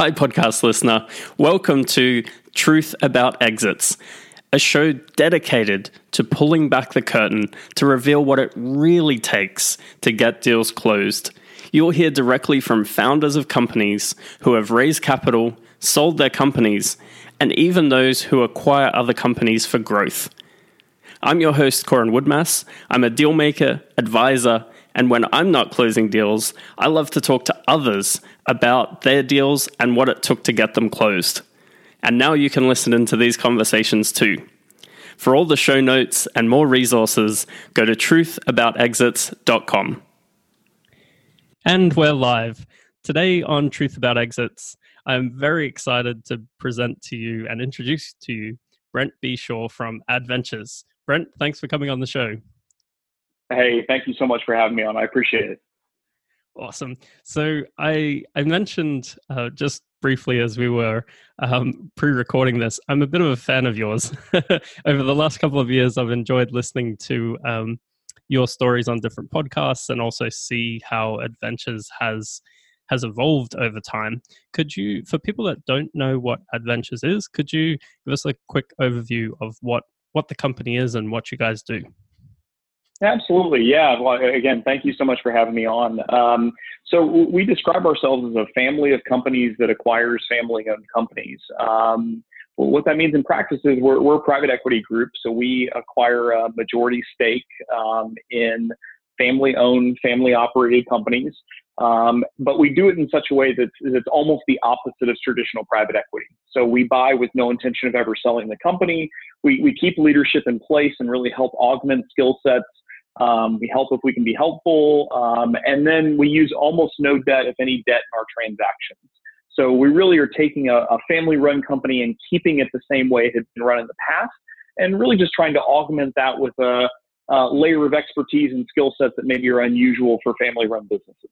Hi, podcast listener. Welcome to Truth About Exits, a show dedicated to pulling back the curtain to reveal what it really takes to get deals closed. You'll hear directly from founders of companies who have raised capital, sold their companies, and even those who acquire other companies for growth. I'm your host, Corin Woodmass. I'm a dealmaker, advisor, and when I'm not closing deals, I love to talk to others about their deals and what it took to get them closed. And now you can listen into these conversations too. For all the show notes and more resources, go to truthaboutexits.com. And we're live. Today on Truth About Exits, I'm very excited to present to you and introduce to you Brent Beshore from Adventures. Brent, thanks for coming on the show. Hey, thank you so much for having me on. I appreciate it. Awesome. So I I mentioned uh, just briefly as we were um, pre-recording this, I'm a bit of a fan of yours. Over the last couple of years, I've enjoyed listening to um, your stories on different podcasts and also see how Adventures has has evolved over time. Could you, for people that don't know what Adventures is, could you give us a quick overview of what what the company is and what you guys do? Absolutely, yeah. Well, again, thank you so much for having me on. Um, so we describe ourselves as a family of companies that acquires family-owned companies. Um, what that means in practice is we're, we're, a private equity group, so we acquire a majority stake um, in family-owned, family-operated companies. Um, but we do it in such a way that it's almost the opposite of traditional private equity. So we buy with no intention of ever selling the company. We, we keep leadership in place and really help augment skill sets um, we help if we can be helpful. Um, and then we use almost no debt, if any debt, in our transactions. So we really are taking a, a family run company and keeping it the same way it had been run in the past, and really just trying to augment that with a, a layer of expertise and skill sets that maybe are unusual for family run businesses.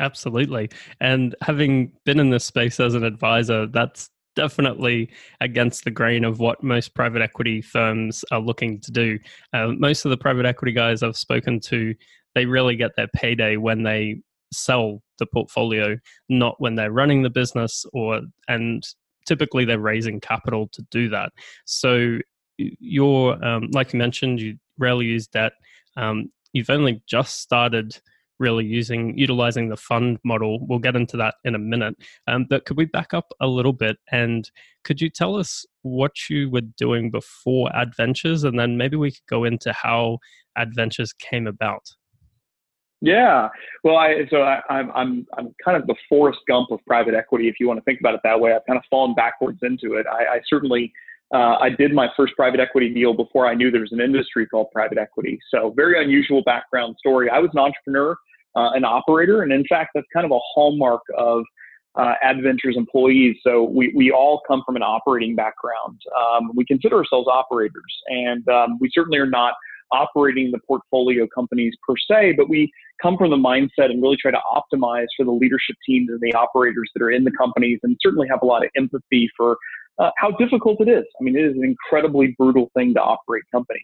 Absolutely. And having been in this space as an advisor, that's definitely against the grain of what most private equity firms are looking to do. Uh, most of the private equity guys I've spoken to, they really get their payday when they sell the portfolio, not when they're running the business or and typically they're raising capital to do that. So you're um, like you mentioned, you rarely use debt. Um, you've only just started really using utilizing the fund model. We'll get into that in a minute. Um, but could we back up a little bit and could you tell us what you were doing before Adventures, and then maybe we could go into how Adventures came about. Yeah, well, I so I, am I'm, I'm I'm kind of the Forrest Gump of private equity, if you want to think about it that way. I've kind of fallen backwards into it. I, I certainly uh, I did my first private equity deal before I knew there was an industry called private equity. So very unusual background story. I was an entrepreneur uh, an operator. And in fact, that's kind of a hallmark of uh, Adventures employees. So we, we all come from an operating background. Um, we consider ourselves operators, and um, we certainly are not operating the portfolio companies per se, but we come from the mindset and really try to optimize for the leadership teams and the operators that are in the companies, and certainly have a lot of empathy for uh, how difficult it is. I mean, it is an incredibly brutal thing to operate companies.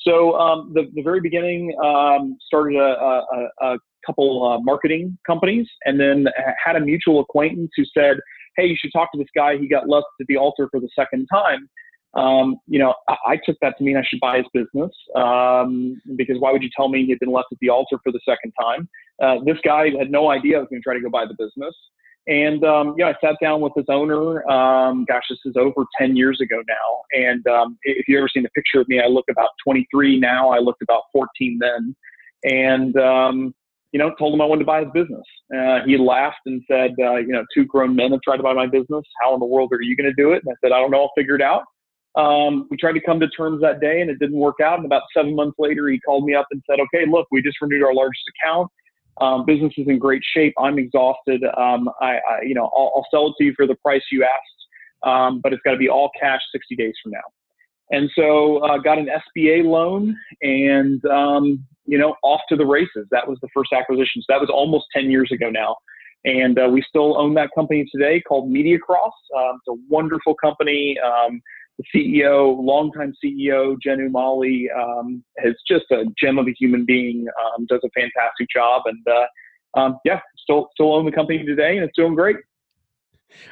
So um, the, the very beginning um, started a, a, a couple uh, marketing companies, and then had a mutual acquaintance who said, "Hey, you should talk to this guy. He got left at the altar for the second time." Um, you know, I, I, took that to mean I should buy his business um, because why would you tell me he had been left at the altar for the second time? Uh, this guy had no idea I was going to try to go buy the business. And um, yeah, I sat down with his owner. Um, gosh, this is over 10 years ago now. And um, if you've ever seen a picture of me, I look about 23 now. I looked about 14 then. And um, you know, told him I wanted to buy his business. Uh, he laughed and said, uh, you know, two grown men have tried to buy my business. How in the world are you going to do it? And I said, I don't know. I'll figure it out. Um, we tried to come to terms that day and it didn't work out. And about seven months later, he called me up and said, okay, look, we just renewed our largest account. Um, business is in great shape. I'm exhausted. Um, I, I, you know, I'll, I'll, sell it to you for the price you asked, um, but it's got to be all cash 60 days from now. And so uh, got an SBA loan and, um, you know, off to the races. That was the first acquisition. So that was almost 10 years ago now. And uh, we still own that company today called MediaCross. Um, it's a wonderful company. The CEO, longtime CEO, Jen Umali, um, is just a gem of a human being, um, does a fantastic job. And uh, um, yeah, still, still own the company today and it's doing great.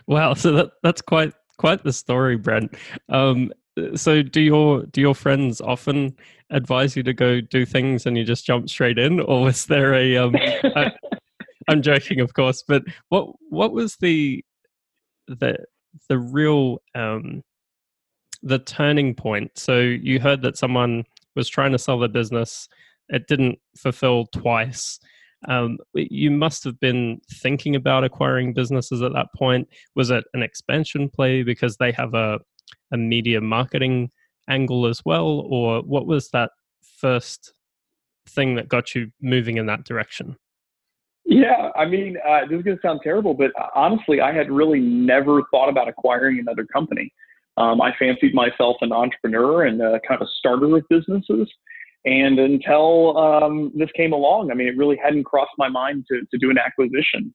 Wow, so that that's quite quite the story, Brent. Um, so do your do your friends often advise you to go do things and you just jump straight in, or was there a? Um, I'm joking, of course, but what what was the the the real um, the turning point? So you heard that someone was trying to sell their business, it didn't fulfill twice. Um, you must have been thinking about acquiring businesses at that point. Was it an expansion play because they have a, a media marketing angle as well? Or what was that first thing that got you moving in that direction? Yeah, I mean, uh, this is going to sound terrible, but uh, honestly, I had really never thought about acquiring another company. Um, I fancied myself an entrepreneur and kind of a starter of businesses. And until um, this came along, I mean, it really hadn't crossed my mind to, to do an acquisition.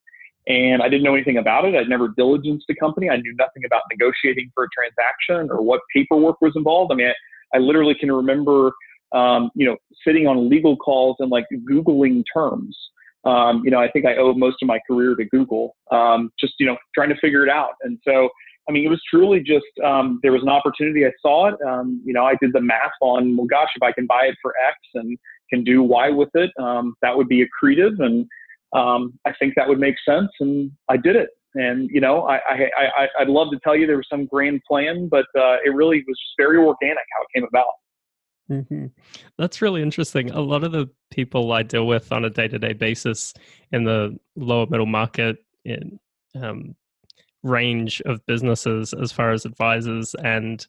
And I didn't know anything about it. I'd never diligenced a company. I knew nothing about negotiating for a transaction or what paperwork was involved. I mean, I, I literally can remember, um, you know, sitting on legal calls and like Googling terms. Um, you know, I think I owe most of my career to Google, um, just, you know, trying to figure it out. And so I mean, it was truly just um, there was an opportunity. I saw it. Um, you know, I did the math on, well, gosh, if I can buy it for X and can do Y with it, um, that would be accretive, and um, I think that would make sense. And I did it. And you know, I, I, I I'd love to tell you there was some grand plan, but uh, it really was just very organic how it came about. Mm-hmm. That's really interesting. A lot of the people I deal with on a day to day basis in the lower middle market in um, range of businesses as far as advisors and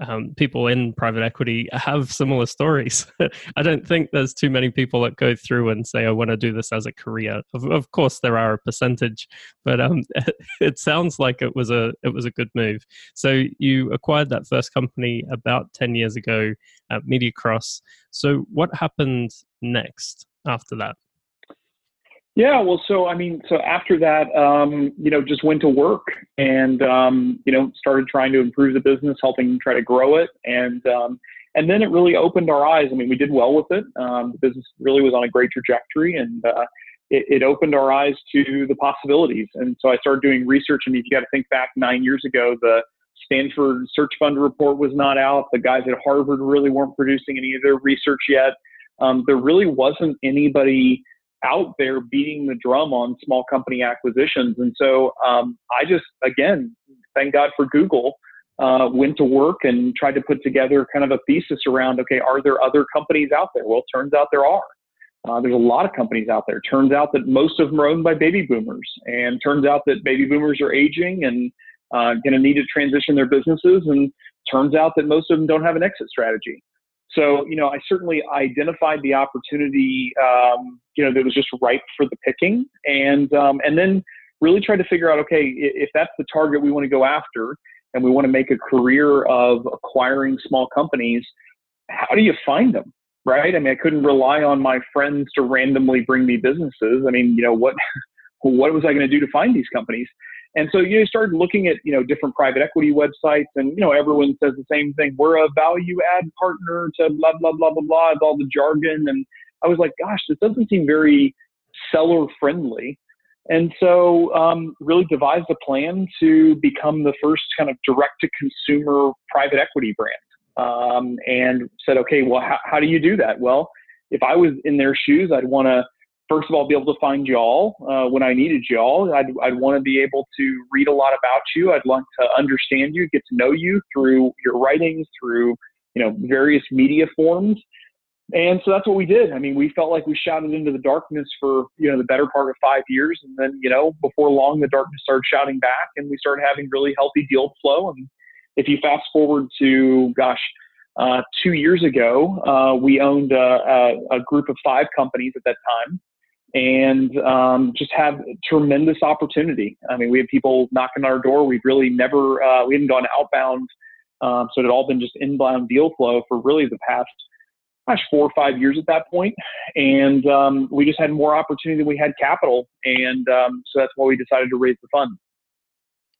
um, people in private equity have similar stories. I don't think there's too many people that go through and say, I want to do this as a career. Of, of course, there are a percentage, but um, it sounds like it was a it was a good move. So you acquired that first company about ten years ago at MediaCross. So what happened next after that? Yeah, well, so I mean, so after that, um, you know, just went to work and um, you know started trying to improve the business, helping try to grow it, and um, and then it really opened our eyes. I mean, we did well with it. Um, the business really was on a great trajectory, and uh, it, it, opened our eyes to the possibilities. And so I started doing research. I mean, you got to think back nine years ago, the Stanford Search Fund report was not out. The guys at Harvard really weren't producing any of their research yet. Um, there really wasn't anybody out there beating the drum on small company acquisitions. And so um, I just, again, thank God for Google, uh, went to work and tried to put together kind of a thesis around okay, are there other companies out there? Well, turns out there are. Uh, there's a lot of companies out there. Turns out that most of them are owned by baby boomers, and turns out that baby boomers are aging and uh, going to need to transition their businesses. And turns out that most of them don't have an exit strategy. So, you know, I certainly identified the opportunity, um, you know, that was just ripe for the picking, and um, and then really tried to figure out, okay, if that's the target we want to go after, and we want to make a career of acquiring small companies, how do you find them? Right? I mean, I couldn't rely on my friends to randomly bring me businesses. I mean, you know, what what was I going to do to find these companies? And so you started looking at, you know, different private equity websites and, you know, everyone says the same thing. We're a value add partner to blah, blah, blah, blah, blah, all the jargon. And I was like, gosh, this doesn't seem very seller friendly. And so um, really devised a plan to become the first kind of direct to consumer private equity brand. Um, and said, okay, well, how, how do you do that? Well, if I was in their shoes, I'd want to first of all, be able to find y'all uh, when I needed y'all. I'd, I'd want to be able to read a lot about you. I'd like to understand you, get to know you through your writings, through you know various media forms. And so that's what we did. I mean, we felt like we shouted into the darkness for you know the better part of five years, and then you know before long the darkness started shouting back, and we started having really healthy deal flow. And if you fast forward to gosh. Uh, two years ago, uh, we owned a, a, a, group of five companies at that time and um, just have tremendous opportunity. I mean, we had people knocking on our door. We've really never, uh, we hadn't gone outbound. Um, so it had all been just inbound deal flow for really the past, gosh, four or five years at that point. And um, we just had more opportunity than we had capital. And um, so that's why we decided to raise the fund.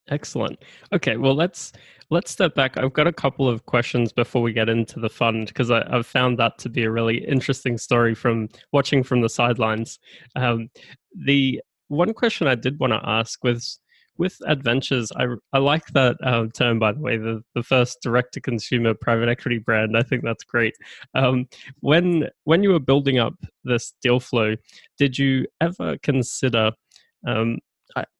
Excellent. Okay, well let's let's step back. I've got a couple of questions before we get into the fund because I've found that to be a really interesting story from watching from the sidelines. Um, the one question I did want to ask was with adventures, I, I like that um, term, by the way, the, the first direct to consumer private equity brand. I think that's great. Um, when, when you were building up this deal flow, did you ever consider? Um,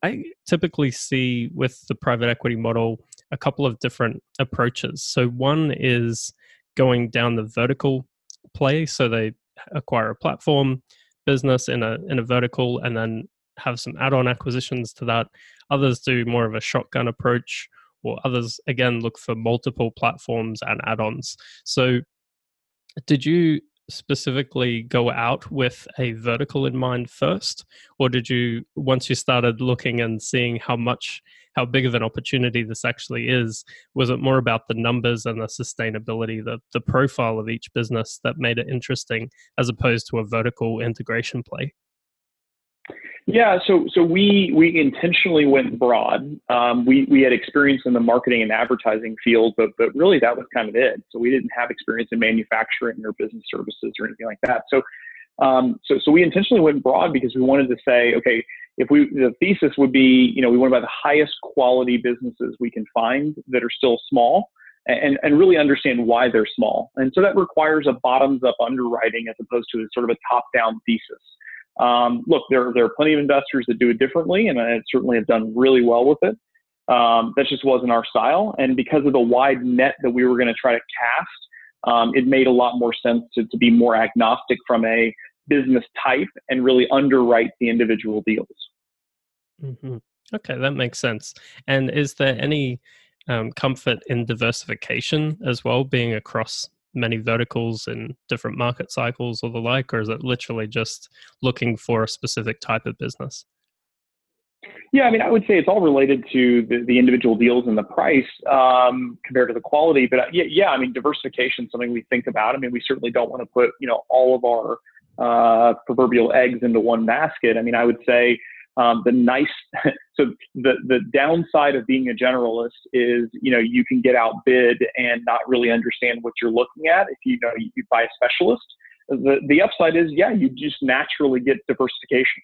I, typically see with the private equity model a couple of different approaches. So, one is going down the vertical play. So, they acquire a platform business in a in a vertical and then have some add-on acquisitions to that. Others do more of a shotgun approach, or others again look for multiple platforms and add-ons. So, did you specifically go out with a vertical in mind first, or did you once you started looking and seeing how much how big of an opportunity this actually is was it more about the numbers and the sustainability the the profile of each business that made it interesting as opposed to a vertical integration play yeah, so so we we intentionally went broad. Um, we we had experience in the marketing and advertising field, but but really that was kind of it. So we didn't have experience in manufacturing or business services or anything like that. So um, so so we intentionally went broad because we wanted to say, okay, if we the thesis would be, you know, we want to buy the highest quality businesses we can find that are still small. And, and really understand why they're small. And so that requires a bottoms up underwriting as opposed to a sort of a top down thesis. Um, look, there, there are plenty of investors that do it differently, and I certainly have done really well with it. Um, that just wasn't our style. And because of the wide net that we were going to try to cast, um, it made a lot more sense to, to be more agnostic from a business type and really underwrite the individual deals. Mm-hmm. Okay, that makes sense. And is there any um, comfort in diversification as well, being across many verticals and different market cycles or the like, or is it literally just looking for a specific type of business? Yeah, I mean, I would say it's all related to the, the individual deals and the price um, compared to the quality. But uh, yeah, yeah, I mean, diversification is something we think about. I mean, we certainly don't want to put you know all of our uh, proverbial eggs into one basket. I mean, I would say um, the nice, so the the downside of being a generalist is, you know, you can get outbid and not really understand what you're looking at if you know you buy a specialist. The the upside is, yeah, you just naturally get diversification.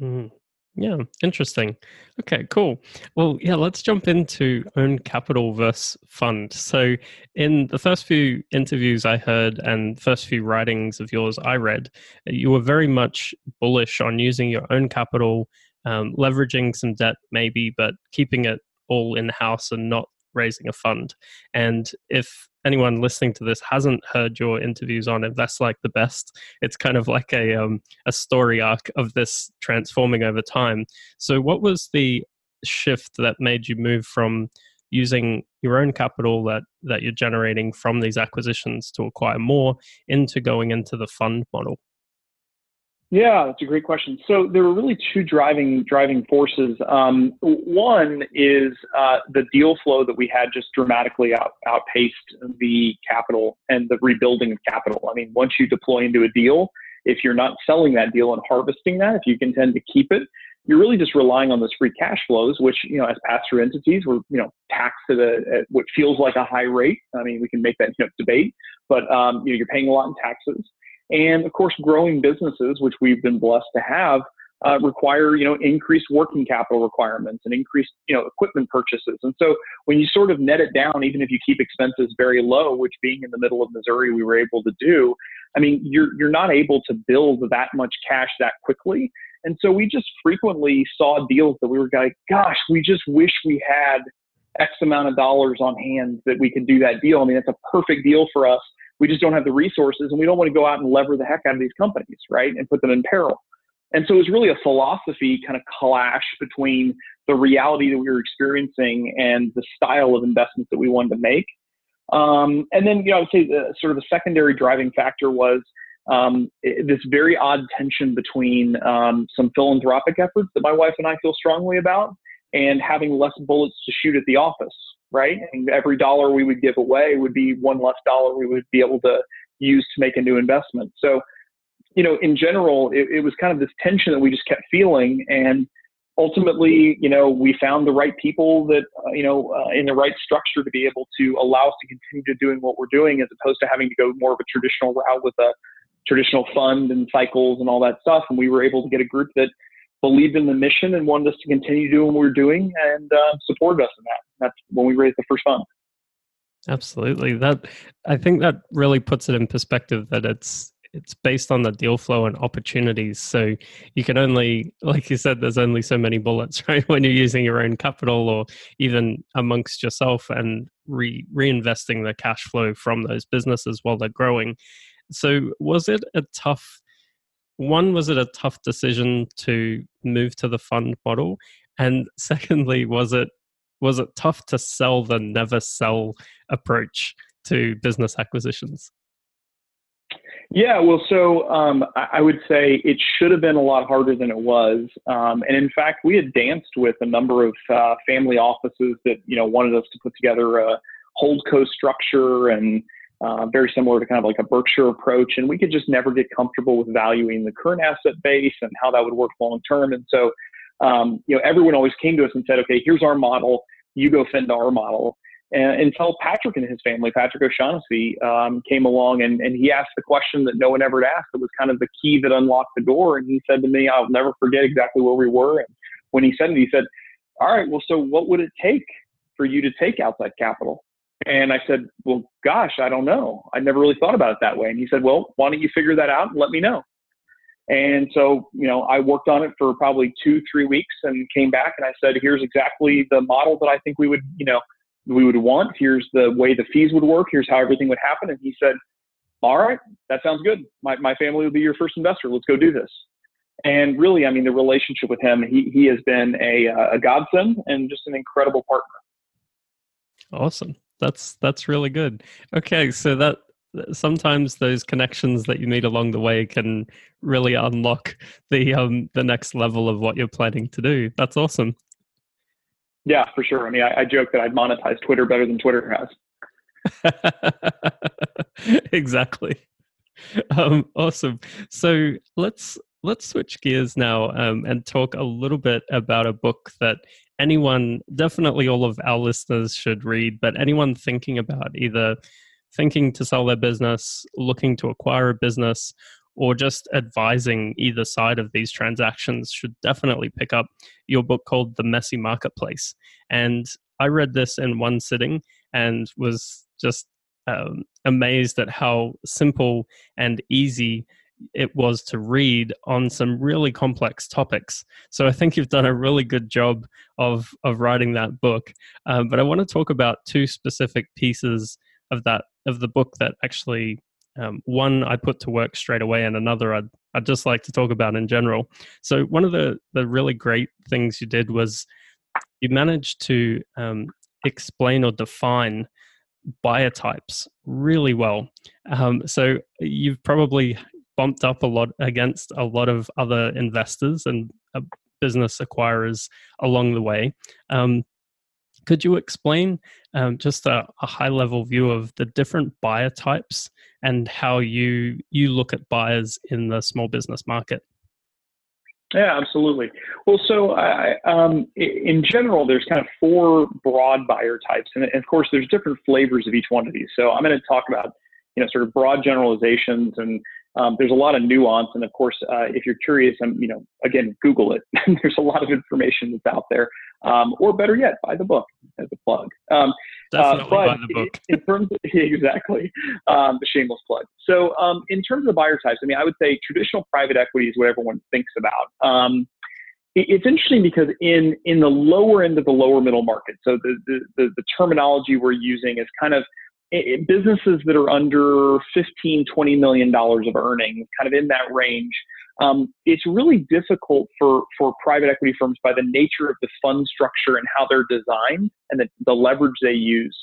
Mm. Yeah, interesting. Okay, cool. Well, yeah, let's jump into own capital versus fund. So, in the first few interviews I heard and first few writings of yours I read, you were very much bullish on using your own capital, um, leveraging some debt maybe, but keeping it all in house and not raising a fund. And if anyone listening to this hasn't heard your interviews on Invest Like the Best, it's kind of like a um, a story arc of this transforming over time. So, what was the shift that made you move from using your own capital that that you're generating from these acquisitions to acquire more into going into the fund model? Yeah, that's a great question. So there were really two driving driving forces. Um, one is uh, the deal flow that we had just dramatically out, outpaced the capital and the rebuilding of capital. I mean, once you deploy into a deal, if you're not selling that deal and harvesting that, if you can tend to keep it, you're really just relying on those free cash flows, which you know, as pass-through entities, we're you know taxed at, a, at what feels like a high rate. I mean, we can make that you know, debate, but um, you know, you're paying a lot in taxes. And of course, growing businesses, which we've been blessed to have, uh, require you know increased working capital requirements and increased you know equipment purchases. And so when you sort of net it down, even if you keep expenses very low, which being in the middle of Missouri we were able to do, I mean you're you're not able to build that much cash that quickly. And so we just frequently saw deals that we were like, gosh, we just wish we had X amount of dollars on hand that we could do that deal. I mean, it's a perfect deal for us we just don't have the resources and we don't want to go out and lever the heck out of these companies, right? And put them in peril. And so it was really a philosophy kind of clash between the reality that we were experiencing and the style of investments that we wanted to make. Um, and then, you know, I would say the sort of a secondary driving factor was um, this very odd tension between um, some philanthropic efforts that my wife and I feel strongly about and having less bullets to shoot at the office right? And every dollar we would give away would be one less dollar we would be able to use to make a new investment. So, you know, in general, it, it was kind of this tension that we just kept feeling. And ultimately, you know, we found the right people that, uh, you know, uh, in the right structure to be able to allow us to continue to doing what we're doing as opposed to having to go more of a traditional route with a traditional fund and cycles and all that stuff. And we were able to get a group that believed in the mission and wanted us to continue doing what we are doing and uh, supported us in that. That's when we raised the first fund. Absolutely. That I think that really puts it in perspective that it's it's based on the deal flow and opportunities. So you can only, like you said, there's only so many bullets, right? When you're using your own capital or even amongst yourself and re- reinvesting the cash flow from those businesses while they're growing. So was it a tough one? Was it a tough decision to move to the fund model? And secondly, was it was it tough to sell the never sell approach to business acquisitions? Yeah, well, so um, I would say it should have been a lot harder than it was, um, and in fact, we had danced with a number of uh, family offices that you know wanted us to put together a hold co structure and uh, very similar to kind of like a Berkshire approach, and we could just never get comfortable with valuing the current asset base and how that would work long term. And so, um, you know, everyone always came to us and said, "Okay, here's our model. You go fend our model." And until Patrick and his family, Patrick O'Shaughnessy, um, came along and, and he asked the question that no one ever asked. It was kind of the key that unlocked the door. And he said to me, I'll never forget exactly where we were. And when he said it, he said, All right, well, so what would it take for you to take outside capital? And I said, Well, gosh, I don't know. I never really thought about it that way. And he said, Well, why don't you figure that out and let me know? And so, you know, I worked on it for probably two, three weeks and came back and I said, Here's exactly the model that I think we would, you know, we would want. Here's the way the fees would work. Here's how everything would happen. And he said, All right, that sounds good. My, my family will be your first investor. Let's go do this. And really, I mean, the relationship with him, he, he has been a, uh, a godsend and just an incredible partner. Awesome. That's that's really good. Okay, so that sometimes those connections that you meet along the way can really unlock the um the next level of what you're planning to do. That's awesome. Yeah, for sure. I mean, I, I joke that I'd monetize Twitter better than Twitter has. exactly. Um, awesome. So let's let's switch gears now um, and talk a little bit about a book that anyone, definitely all of our listeners, should read. But anyone thinking about either thinking to sell their business, looking to acquire a business, or just advising either side of these transactions should definitely pick up your book called The Messy Marketplace. And I read this in one sitting and was just um, amazed at how simple and easy it was to read on some really complex topics. So I think you've done a really good job of of writing that book. Um, but I want to talk about two specific pieces of that of the book that actually um, one I put to work straight away, and another I'd, I'd just like to talk about in general. So, one of the, the really great things you did was you managed to um, explain or define buyer types really well. Um, so, you've probably bumped up a lot against a lot of other investors and uh, business acquirers along the way. Um, could you explain um, just a, a, high level view of the different buyer types and how you you look at buyers in the small business market? Yeah, absolutely. Well, so I, um, in general, there's kind of four broad buyer types, and of course, there's different flavors of each one of these. So I'm going to talk about you know sort of broad generalizations and um, there's a lot of nuance, and of course, uh, if you're curious, um, you know, again, Google it. there's a lot of information that's out there, um, or better yet, buy the book as a plug. Um, Definitely uh, buy the book. in terms of, exactly, um, the shameless plug. So, um, in terms of the buyer types, I mean, I would say traditional private equity is what everyone thinks about. It, it's interesting because in in the lower end of the lower middle market, so the the, the, the terminology we're using is kind of it, businesses that are under 15, 20 million dollars of earnings, kind of in that range, um, it's really difficult for, for private equity firms by the nature of the fund structure and how they're designed and the, the leverage they use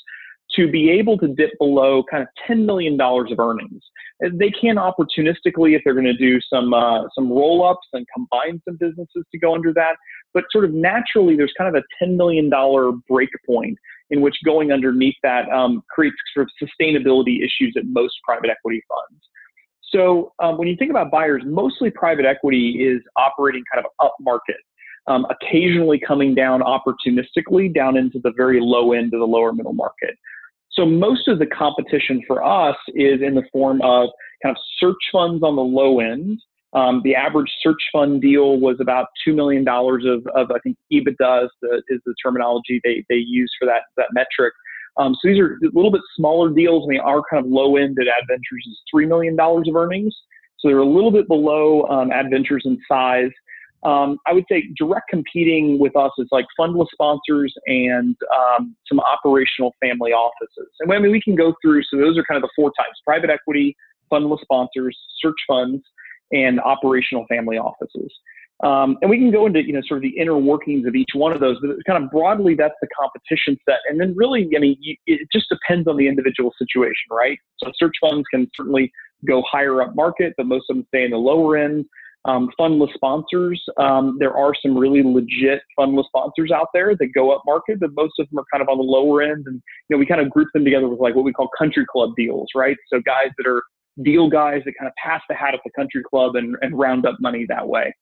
to be able to dip below kind of $10 million of earnings. They can opportunistically, if they're going to do some, uh, some roll ups and combine some businesses to go under that. But sort of naturally, there's kind of a $10 million break point in which going underneath that um, creates sort of sustainability issues at most private equity funds. So um, when you think about buyers, mostly private equity is operating kind of up market, um, occasionally coming down opportunistically down into the very low end of the lower middle market. So most of the competition for us is in the form of kind of search funds on the low end Um, the average search fund deal was about $2 million of, of I think, EBITDA is the, is the terminology they, they use for that, that metric. Um, so these are a little bit smaller deals. and they are kind of low end at Adventures is $3 million of earnings. So they're a little bit below um, Adventures in size. Um, I would say direct competing with us is like fundless sponsors and um, some operational family offices. And I mean, we can go through, so those are kind of the four types private equity, fundless sponsors, search funds, and operational family offices. Um, and we can go into you know sort of the inner workings of each one of those, but kind of broadly that's the competition set. And then really, I mean, you, it just depends on the individual situation, right? So search funds can certainly go higher up market, but most of them stay in the lower end. Um, fundless sponsors, um, there are some really legit fundless sponsors out there that go up market, but most of them are kind of on the lower end. And you know, we kind of group them together with like what we call country club deals, right? So guys that are deal guys that kind of pass the hat at the country club and, and round up money that way.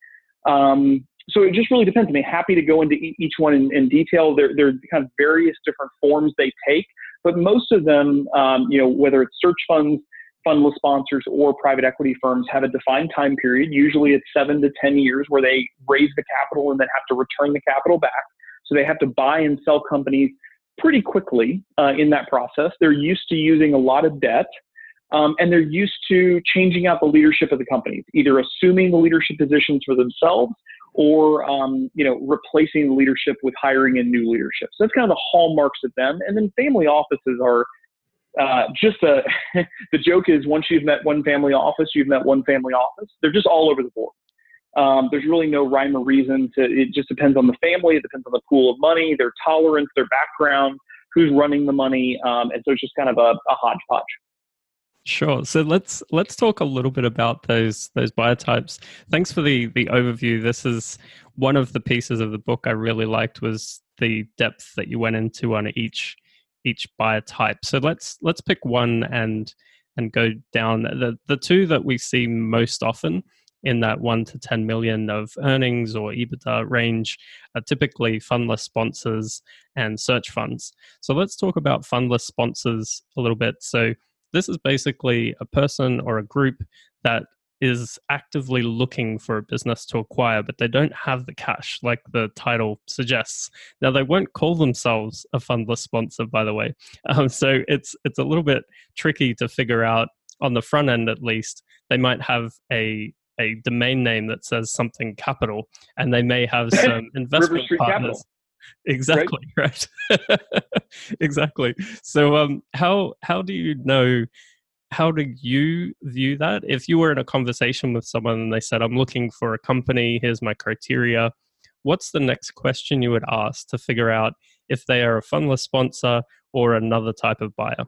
Um, so it just really depends. I mean, happy to go into each one in, in detail. There, there are kind of various different forms they take, but most of them, um, you know, whether it's search funds, fundless sponsors, or private equity firms, have a defined time period. Usually, it's seven to ten years where they raise the capital and then have to return the capital back. So they have to buy and sell companies pretty quickly uh, in that process. They're used to using a lot of debt. Um, and they're used to changing out the leadership of the companies, either assuming the leadership positions for themselves or um, you know replacing the leadership with hiring in new leadership. So that's kind of the hallmarks of them. And then family offices are uh, just a the joke is once you've met one family office, you've met one family office. They're just all over the board. Um, there's really no rhyme or reason to. It just depends on the family. It depends on the pool of money, their tolerance, their background, who's running the money, um, and so it's just kind of a, a hodgepodge. Sure. So let's let's talk a little bit about those those buyer types. Thanks for the the overview. This is one of the pieces of the book I really liked was the depth that you went into on each each buyer type. So let's let's pick one and and go down the the two that we see most often in that 1 to 10 million of earnings or EBITDA range are typically fundless sponsors and search funds. So let's talk about fundless sponsors a little bit. So this is basically a person or a group that is actively looking for a business to acquire, but they don't have the cash, like the title suggests. Now, they won't call themselves a fundless sponsor, by the way. Um, so it's it's a little bit tricky to figure out on the front end, at least. They might have a a domain name that says something capital, and they may have some investment partners. Capital exactly right, right. exactly so um how how do you know how do you view that if you were in a conversation with someone and they said i'm looking for a company here's my criteria what's the next question you would ask to figure out if they are a fundless sponsor or another type of buyer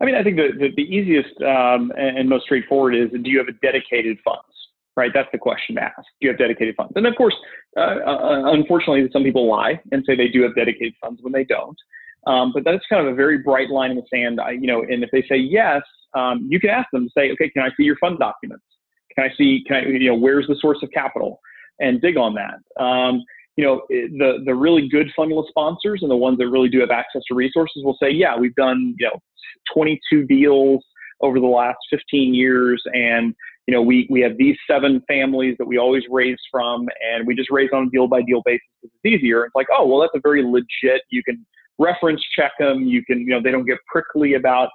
I mean, I think the, the, the easiest um, and most straightforward is do you have a dedicated funds? Right? That's the question to ask. Do you have dedicated funds? And of course, uh, uh, unfortunately, some people lie and say they do have dedicated funds when they don't. Um, but that's kind of a very bright line in the sand. I, you know, and if they say yes, um, you can ask them to say, okay, can I see your fund documents? Can I see, can I, you know, where's the source of capital? And dig on that. Um, you know, the the really good fundless sponsors and the ones that really do have access to resources will say, yeah, we've done, you know, 22 deals over the last 15 years, and you know, we, we have these seven families that we always raise from, and we just raise on a deal by deal basis because it's easier. It's like, oh, well, that's a very legit. You can reference check them. You can, you know, they don't get prickly about,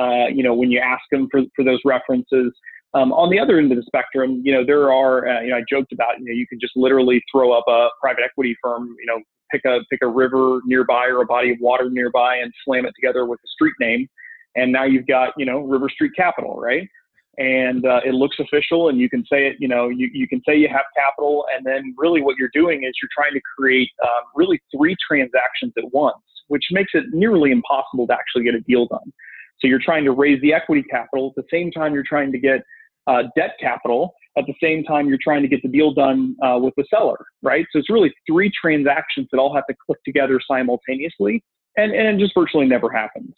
uh, you know, when you ask them for, for those references. Um, on the other end of the spectrum, you know, there are, uh, you know, I joked about, you know, you can just literally throw up a private equity firm, you know, pick a pick a river nearby or a body of water nearby and slam it together with a street name, and now you've got, you know, River Street Capital, right? And uh, it looks official and you can say it you know you, you can say you have capital. And then really what you're doing is you're trying to create um, really three transactions at once which makes it nearly impossible to actually get a deal done. So you're trying to raise the equity capital. At the same time you're trying to get uh, debt capital. At the same time you're trying to get the deal done uh, with the seller right? So it's really three transactions that all have to click together simultaneously and, and it just virtually never happens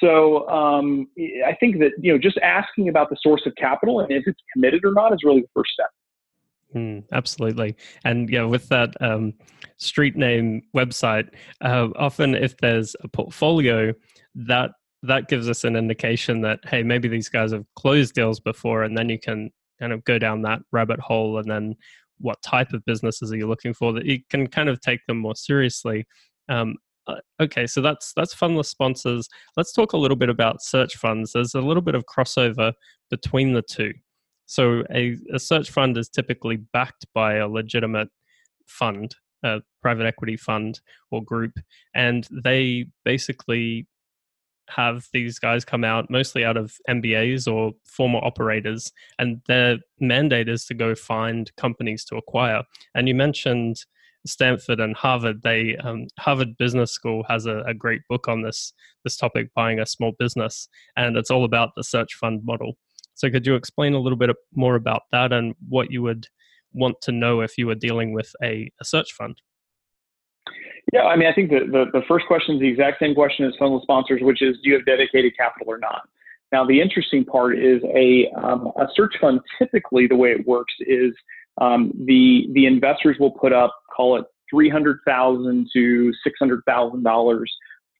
so um, I think that you know just asking about the source of capital and if it's committed or not is really the first step. Mm, absolutely, and yeah, with that um, street name website, uh, often if there's a portfolio, that that gives us an indication that hey, maybe these guys have closed deals before, and then you can kind of go down that rabbit hole and then what type of businesses are you looking for that you can kind of take them more seriously um, okay so that's that's fundless sponsors. Let's talk a little bit about search funds. There's a little bit of crossover between the two. So a, a search fund is typically backed by a legitimate fund a private equity fund or group and they basically have these guys come out mostly out of MBAs or former operators, and their mandate is to go find companies to acquire. And you mentioned Stanford and Harvard. They um, Harvard Business School has a, a, great book on this this topic, buying a small business, and it's all about the search fund model. So, could you explain a little bit more about that and what you would want to know if you were dealing with a, a search fund? Yeah, I mean, I think the, the, the first question is the exact same question as fundless sponsors, which is do you have dedicated capital or not? Now, the interesting part is a, um, a search fund typically the way it works is um, the, the investors will put up, call it 300000 to $600,000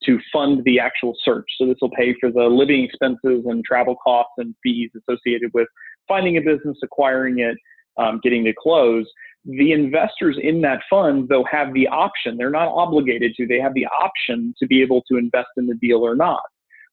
to fund the actual search. So this will pay for the living expenses and travel costs and fees associated with finding a business, acquiring it, um, getting to close the investors in that fund, though, have the option. They're not obligated to. They have the option to be able to invest in the deal or not.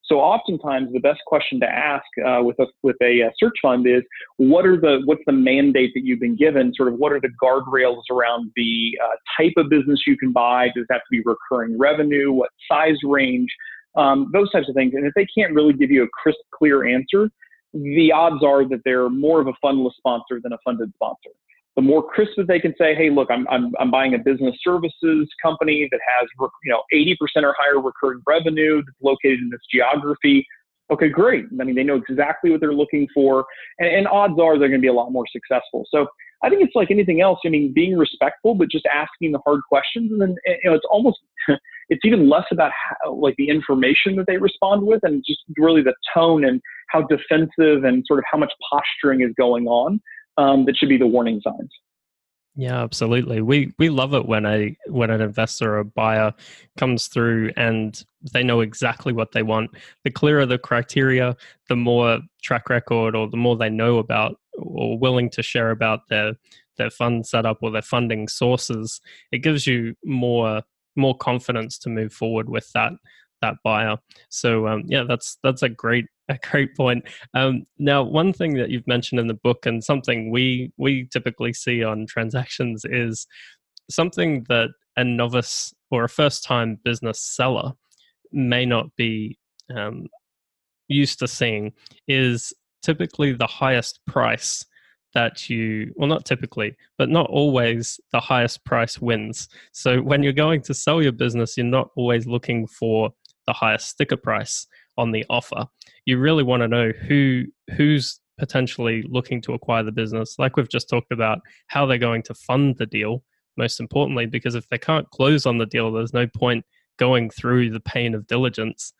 So oftentimes, the best question to ask uh, with a with a uh, search fund is, what are the what's the mandate that you've been given? Sort of what are the guardrails around the uh, type of business you can buy? Does that have to be recurring revenue? What size range? Um, those types of things. And if they can't really give you a crisp, clear answer, the odds are that they're more of a fundless sponsor than a funded sponsor the more crisp that they can say, hey, look, I'm, I'm, I'm buying a business services company that has, you know, 80% or higher recurring revenue that's located in this geography. Okay, great. I mean, they know exactly what they're looking for, and, and odds are they're going to be a lot more successful. So I think it's like anything else. I mean, being respectful, but just asking the hard questions, and then eh, you know, it's almost it's even less about how, like the information that they respond with, and just really the tone and how defensive and sort of how much posturing is going on um, that should be the warning signs. Yeah, absolutely. We we love it when a when an investor or a buyer comes through and they know exactly what they want. The clearer the criteria, the more track record or the more they know about or willing to share about their their fund setup or their funding sources, it gives you more more confidence to move forward with that that buyer. So um, yeah, that's that's a great a great point. Um, now, one thing that you've mentioned in the book, and something we we typically see on transactions, is something that a novice or a first time business seller may not be um, used to seeing. Is typically the highest price that you well not typically but not always the highest price wins so when you're going to sell your business you're not always looking for the highest sticker price on the offer. You really want to know who who's potentially looking to acquire the business. Like we've just talked about, how they're going to fund the deal. Most importantly, because if they can't close on the deal, there's no point going through the pain of diligence.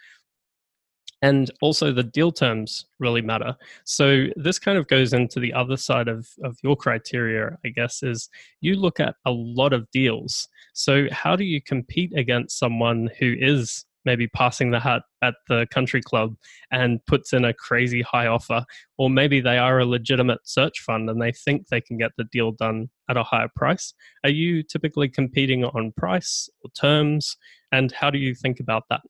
And also, the deal terms really matter. So, this kind of goes into the other side of, of your criteria, I guess, is you look at a lot of deals. So, how do you compete against someone who is maybe passing the hat at the country club and puts in a crazy high offer or maybe they are a legitimate search fund and they think they can get the deal done at a higher price are you typically competing on price or terms and how do you think about that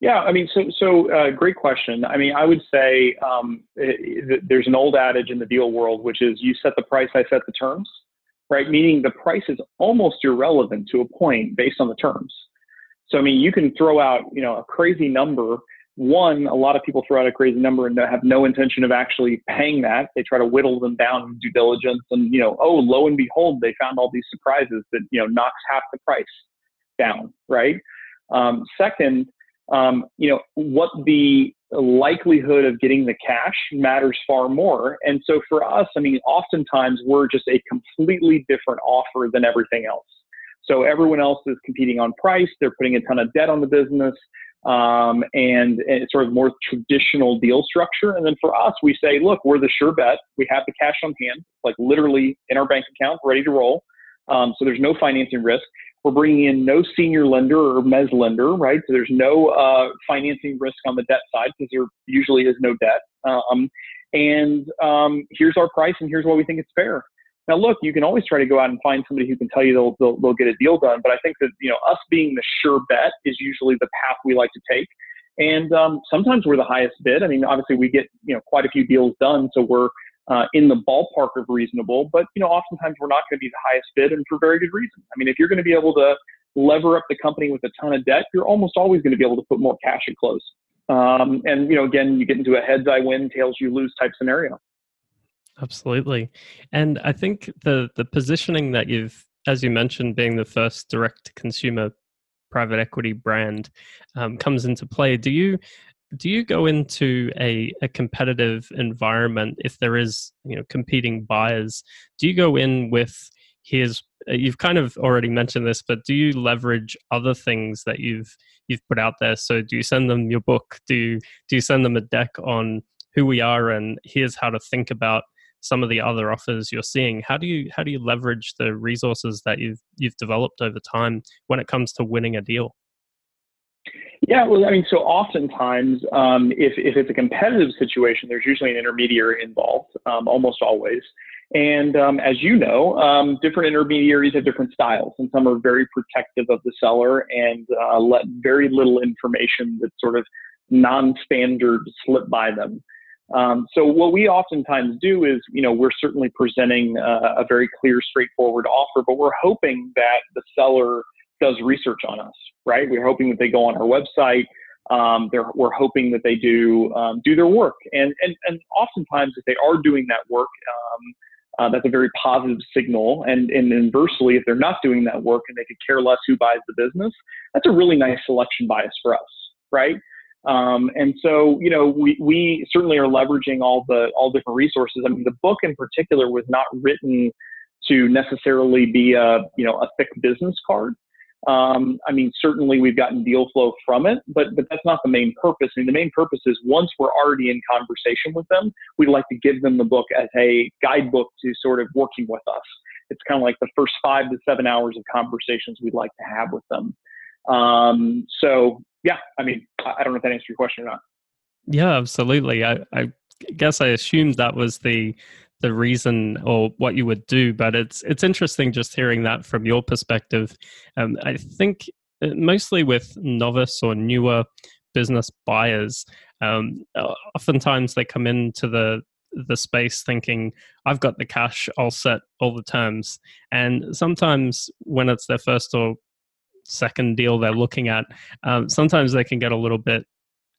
yeah, I mean, so so uh, great question. I mean, I would say um, it, there's an old adage in the deal world, which is you set the price, I set the terms, right? Meaning the price is almost irrelevant to a point based on the terms. So I mean, you can throw out you know a crazy number. One, a lot of people throw out a crazy number and have no intention of actually paying that. They try to whittle them down in due diligence, and you know, oh, lo and behold, they found all these surprises that you know knocks half the price down, right? Um, second, um, you know, what the likelihood of getting the cash matters far more. And so for us, I mean, oftentimes we're just a completely different offer than everything else. So everyone else is competing on price. They're putting a ton of debt on the business. Um, and, and, it's sort of more traditional deal structure. And then for us, we say, look, we're the sure bet. We have the cash on hand, like literally in our bank account, ready to roll. Um, so there's no financing risk. We're bringing in no senior lender or mezz lender, right? So there's no uh, financing risk on the debt side because there usually is no debt. Um, and um, here's our price, and here's why we think it's fair. Now, look, you can always try to go out and find somebody who can tell you they'll, they'll, they'll get a deal done. But I think that, you know, us being the sure bet is usually the path we like to take. And um, sometimes we're the highest bid. I mean, obviously we get, you know, quite a few deals done. So we're uh, in the ballpark of reasonable, but, you know, oftentimes we're not going to be the highest bid and for very good reason. I mean, if you're going to be able to lever up the company with a ton of debt, you're almost always going to be able to put more cash at close. Um, and, you know, again, you get into a heads I win, tails you lose type scenario. Absolutely. And I think the the positioning that you've as you mentioned being the first direct consumer private equity brand um, comes into play. Do you do you go into a, a competitive environment if there is you know competing buyers? Do you go in with here's uh, you've kind of already mentioned this, but do you leverage other things that you've you've put out there? So do you send them your book? Do you, do you send them a deck on who we are and here's how to think about some of the other offers you're seeing how do you how do you leverage the resources that you've you've developed over time when it comes to winning a deal yeah, well, I mean, so oftentimes, um, if, if it's a competitive situation, there's usually an intermediary involved, um, almost always. And um, as you know, um, different intermediaries have different styles, and some are very protective of the seller and uh, let very little information that's sort of non standard slip by them. Um, so what we oftentimes do is, you know, we're certainly presenting uh, a very clear, straightforward offer, but we're hoping that the seller does research on us, right? We're hoping that they go on our website. Um, we're hoping that they do um, do their work, and and and oftentimes if they are doing that work, um, uh, that's a very positive signal. And and inversely, if they're not doing that work and they could care less who buys the business, that's a really nice selection bias for us, right? Um, and so, you know, we, we certainly are leveraging all the all different resources. I mean, the book in particular was not written to necessarily be a you know a thick business card. Um, I mean, certainly we've gotten deal flow from it, but but that's not the main purpose. I mean, the main purpose is once we're already in conversation with them, we'd like to give them the book as a guidebook to sort of working with us. It's kind of like the first five to seven hours of conversations we'd like to have with them. Um, so yeah, I mean, I don't know if that answers your question or not. Yeah, absolutely. I, I guess I assumed that was the the reason or what you would do, but it's it's interesting just hearing that from your perspective. Um, I think uh, mostly with novice or newer business buyers, um, oftentimes they come into the the space thinking I've got the cash, I'll set all the terms, and sometimes when it's their first or second deal they're looking at, um, sometimes they can get a little bit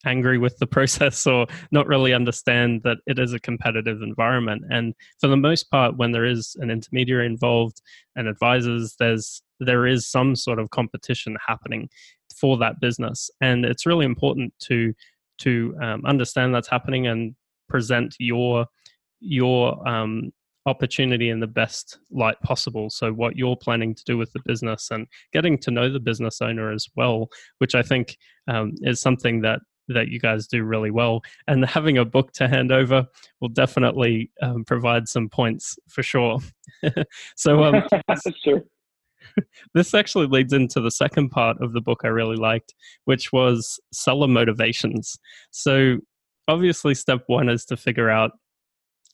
angry with the process or not really understand that it is a competitive environment. And for the most part, when there is an intermediary involved and advisors, there's there is some sort of competition happening for that business, and it's really important to to um, understand that's happening and present your your um, opportunity in the best light possible. So, what you're planning to do with the business and getting to know the business owner as well, which I think um, is something that that you guys do really well. And having a book to hand over will definitely um, provide some points for sure. so, um, sure. this actually leads into the second part of the book I really liked, which was seller motivations. So, obviously, step one is to figure out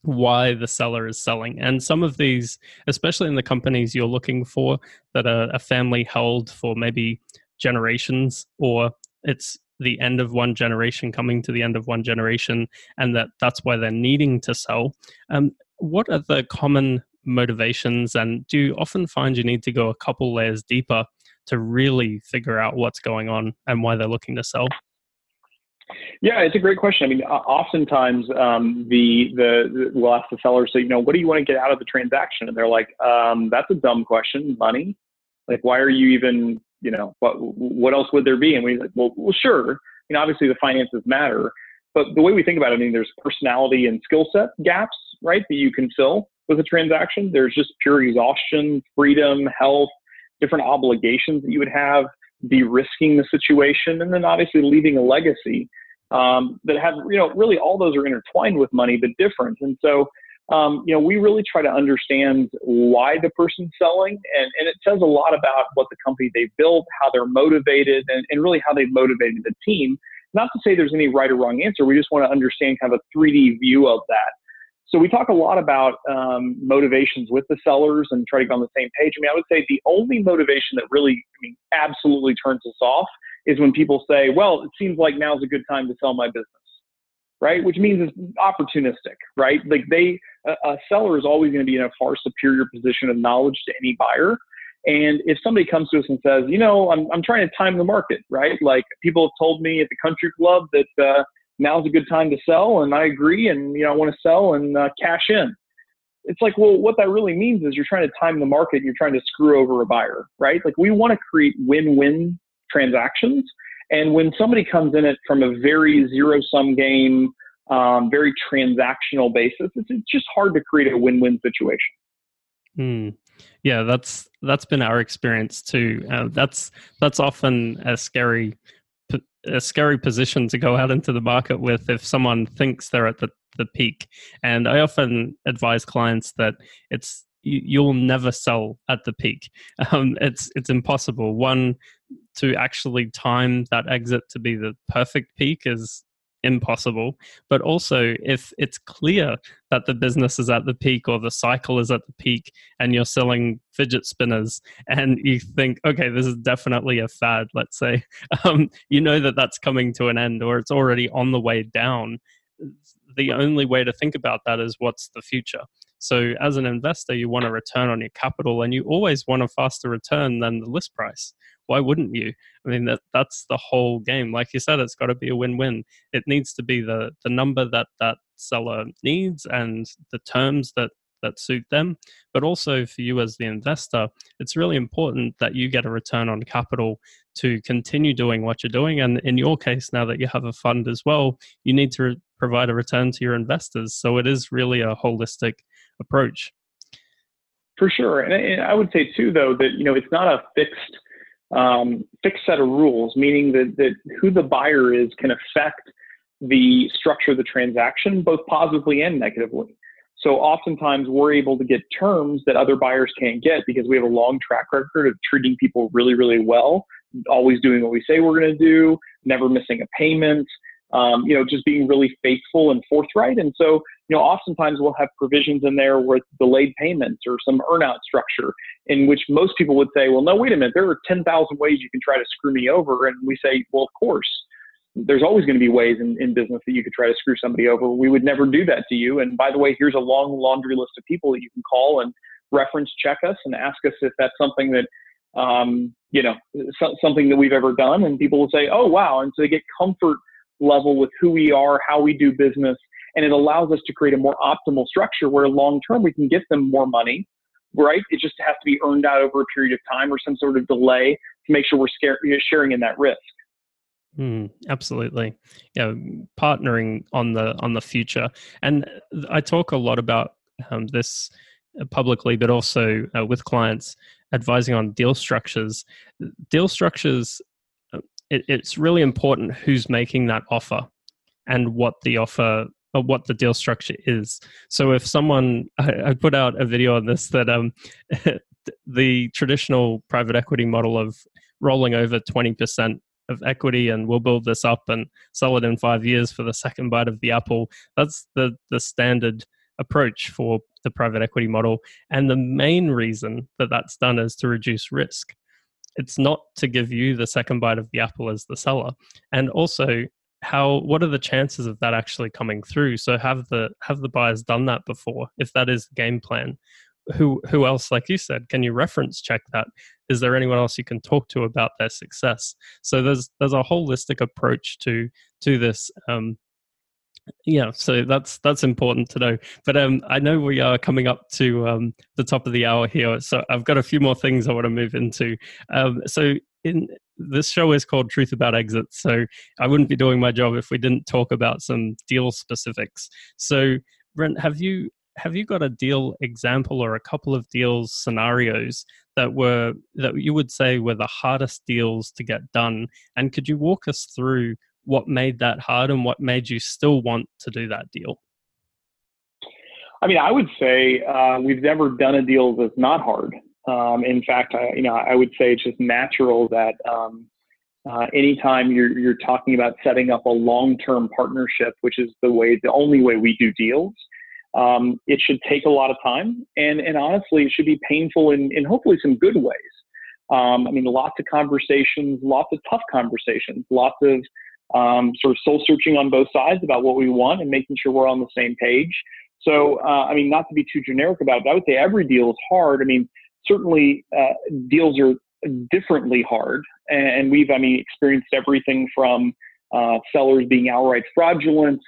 why the seller is selling. And some of these, especially in the companies you're looking for that are a family held for maybe generations or it's the end of one generation coming to the end of one generation and that that's why they're needing to sell um, what are the common motivations and do you often find you need to go a couple layers deeper to really figure out what's going on and why they're looking to sell yeah, it's a great question. I mean, oftentimes um, the, the, we'll ask the seller, so you know, what do you want to get out of the transaction? And they're like, um, that's a dumb question. Money. Like, why are you even? You know, what what else would there be? And we like, well, well, sure. You know, obviously the finances matter, but the way we think about it, I mean, there's personality and skill set gaps, right, that you can fill with a transaction. There's just pure exhaustion, freedom, health, different obligations that you would have de-risking the situation, and then obviously leaving a legacy um, that have, you know, really all those are intertwined with money, but different. And so, um, you know, we really try to understand why the person's selling, and, and it says a lot about what the company they built, how they're motivated, and, and really how they've motivated the team. Not to say there's any right or wrong answer. We just want to understand kind of a 3D view of that. So we talk a lot about um, motivations with the sellers and try to get on the same page. I mean, I would say the only motivation that really, I mean, absolutely turns us off is when people say, "Well, it seems like now's a good time to sell my business." Right, which means it's opportunistic, right? Like they, a, a seller is always going to be in a far superior position of knowledge to any buyer. And if somebody comes to us and says, you know, I'm, I'm trying to time the market, right? Like people have told me at the country club that uh, now's a good time to sell, and I agree, and you know, I want to sell and uh, cash in. It's like, well, what that really means is you're trying to time the market. You're trying to screw over a buyer, right? Like we want to create win-win transactions. And when somebody comes in it from a very zero-sum game, um, very transactional basis, it's, it's, just hard to create a win-win situation. Hmm. Yeah, that's that's been our experience too. Uh, that's that's often a scary a scary position to go out into the market with if someone thinks they're at the, the peak. And I often advise clients that it's you'll never sell at the peak. Um, it's it's impossible. One to actually time that exit to be the perfect peak is impossible. But also, if it's clear that the business is at the peak or the cycle is at the peak and you're selling fidget spinners and you think, okay, this is definitely a fad, let's say, um, you know that that's coming to an end or it's already on the way down. The only way to think about that is what's the future. So, as an investor, you want a return on your capital and you always want a faster return than the list price why wouldn't you? I mean, that that's the whole game. Like you said, it's got to be a win-win. It needs to be the the number that that seller needs and the terms that that suit them. But also for you as the investor, it's really important that you get a return on capital to continue doing what you're doing. And in your case, now that you have a fund as well, you need to re- provide a return to your investors. So it is really a holistic approach. For sure, and, I would say too, though, that you know it's not a fixed um, fixed set of rules, meaning that, that who the buyer is can affect the structure of the transaction, both positively and negatively. So oftentimes we're able to get terms that other buyers can't get because we have a long track record of treating people really, really well, always doing what we say we're going to do, never missing a payment, um, you know, just being really faithful and forthright. And so you know, oftentimes we'll have provisions in there with delayed payments or some earnout structure in which most people would say, well, no, wait a minute, there are 10,000 ways you can try to screw me over. And we say, well, of course, there's always going to be ways in, in business that you could try to screw somebody over. We would never do that to you. And by the way, here's a long laundry list of people that you can call and reference check us and ask us if that's something that, um, you know, so, something that we've ever done. And people will say, oh, wow. And so they get comfort level with who we are, how we do business and it allows us to create a more optimal structure where long term we can get them more money right it just has to be earned out over a period of time or some sort of delay to make sure we're sharing in that risk Mm, absolutely, yeah. Partnering on the on the future, and I talk a lot about um, this publicly, but also uh, with clients advising on deal structures. Deal structures, uh, it, it's really important who's making that offer and what the offer what the deal structure is. So if someone, I, I put out a video on this that um, the traditional private equity model of rolling over 20% of equity and we'll build this up and sell it in five years for the second bite of the apple. That's the, the standard approach for the private equity model. And the main reason that that's done is to reduce risk. It's not to give you the second bite of the apple as the seller. And also, how what are the chances of that actually coming through? So have the have the buyers done that before if that is the game plan? Who who else like you said can you reference check that? Is there anyone else you can talk to about their success? So there's there's a holistic approach to to this um yeah so that's that's important to know but um i know we are coming up to um the top of the hour here so i've got a few more things i want to move into um so in this show is called Truth About Exits, so I wouldn't be doing my job if we didn't talk about some deal specifics. So, Brent, have you have you got a deal example or a couple of deals scenarios that were that you would say were the hardest deals to get done? And could you walk us through what made that hard and what made you still want to do that deal? I mean, I would say uh, we've never done a deal that's not hard. Um, in fact, I, you know, I would say it's just natural that um, uh, anytime you're, you're talking about setting up a long-term partnership, which is the way, the only way we do deals, um, it should take a lot of time. And, and honestly, it should be painful in, in hopefully some good ways. Um, I mean, lots of conversations, lots of tough conversations, lots of um, sort of soul searching on both sides about what we want and making sure we're on the same page. So, uh, I mean, not to be too generic about it, I would say every deal is hard. I mean, certainly uh, deals are differently hard. And we've, I mean, experienced everything from uh, sellers being outright fraudulent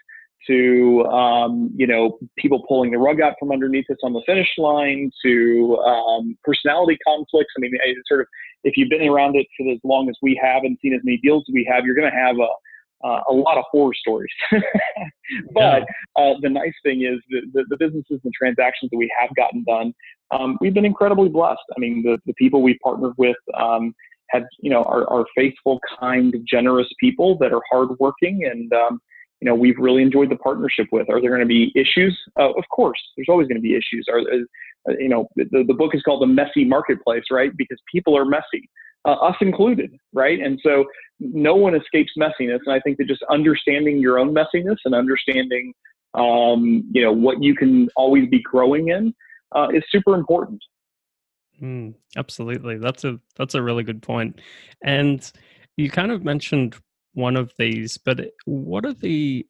to, um, you know, people pulling the rug out from underneath us on the finish line to um, personality conflicts. I mean, sort of, if you've been around it for as long as we have and seen as many deals as we have, you're going to have a, uh, a lot of horror stories. but uh, the nice thing is the, the, the, businesses and transactions that we have gotten done, um, we've been incredibly blessed. I mean, the, the people we've partnered with um, have, you know, are, are, faithful, kind, generous people that are hardworking and, um, you know, we've really enjoyed the partnership with. Are there going to be issues? Uh, of course, there's always going to be issues. Are, uh, you know, the, the book is called The Messy Marketplace, right? Because people are messy uh, us included, right? And so no one escapes messiness. And I think that just understanding your own messiness and understanding, um, you know, what you can always be growing in uh, is super important. Mm, absolutely, that's a that's a really good point. And you kind of mentioned one of these, but what are the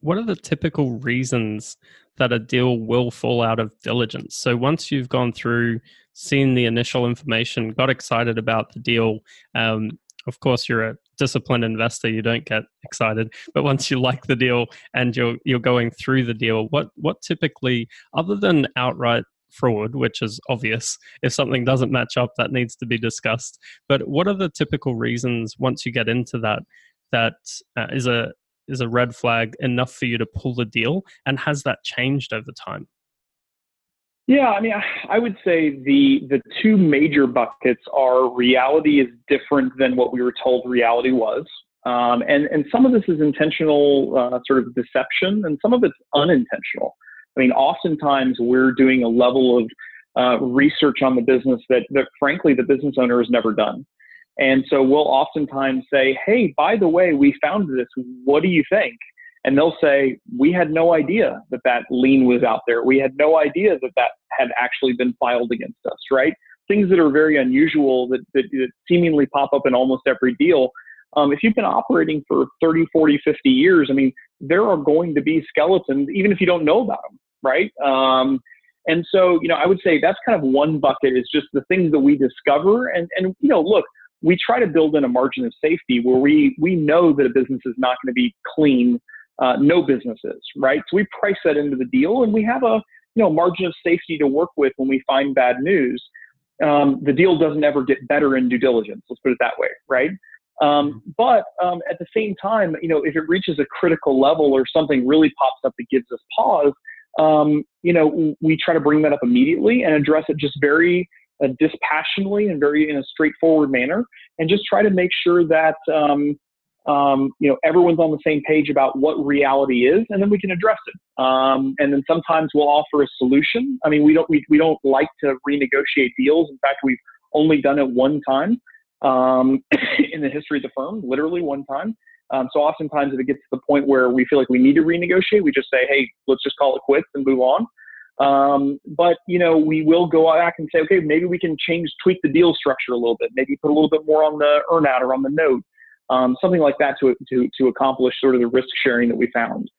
what are the typical reasons that a deal will fall out of diligence? So once you've gone through, seen the initial information, got excited about the deal, um, of course you're a disciplined investor, you don't get excited. But once you like the deal and you're you're going through the deal, what what typically, other than outright fraud, which is obvious. If something doesn't match up, that needs to be discussed. But what are the typical reasons once you get into that that uh, is a is a red flag enough for you to pull the deal? And has that changed over time? Yeah, I mean, I would say the the two major buckets are reality is different than what we were told reality was, um, and and some of this is intentional uh, sort of deception, and some of it's unintentional. I mean, oftentimes we're doing a level of uh, research on the business that that frankly the business owner has never done. And so we'll oftentimes say, hey, by the way, we found this. What do you think? And they'll say, we had no idea that that lien was out there. We had no idea that that had actually been filed against us, right? Things that are very unusual that, that, that seemingly pop up in almost every deal. Um, if you've been operating for 30, 40, 50 years, I mean, there are going to be skeletons, even if you don't know about them, right? Um, and so, you know, I would say that's kind of one bucket is just the things that we discover. And, and you know, look, we try to build in a margin of safety where we we know that a business is not going to be clean. Uh, no businesses, right? So we price that into the deal, and we have a you know margin of safety to work with when we find bad news. Um, the deal doesn't ever get better in due diligence. Let's put it that way, right? Um, but um, at the same time, you know, if it reaches a critical level or something really pops up that gives us pause, um, you know, we try to bring that up immediately and address it just very uh, dispassionately and very in a straightforward manner, and just try to make sure that um, um, you know everyone's on the same page about what reality is, and then we can address it. Um, and then sometimes we'll offer a solution. I mean, we don't we, we don't like to renegotiate deals. In fact, we've only done it one time um, in the history of the firm, literally one time. Um, so oftentimes, if it gets to the point where we feel like we need to renegotiate, we just say, "Hey, let's just call it quits and move on." Um, but you know, we will go back and say, okay, maybe we can change, tweak the deal structure a little bit. Maybe put a little bit more on the earnout or on the note, um, something like that to to to accomplish sort of the risk sharing that we found.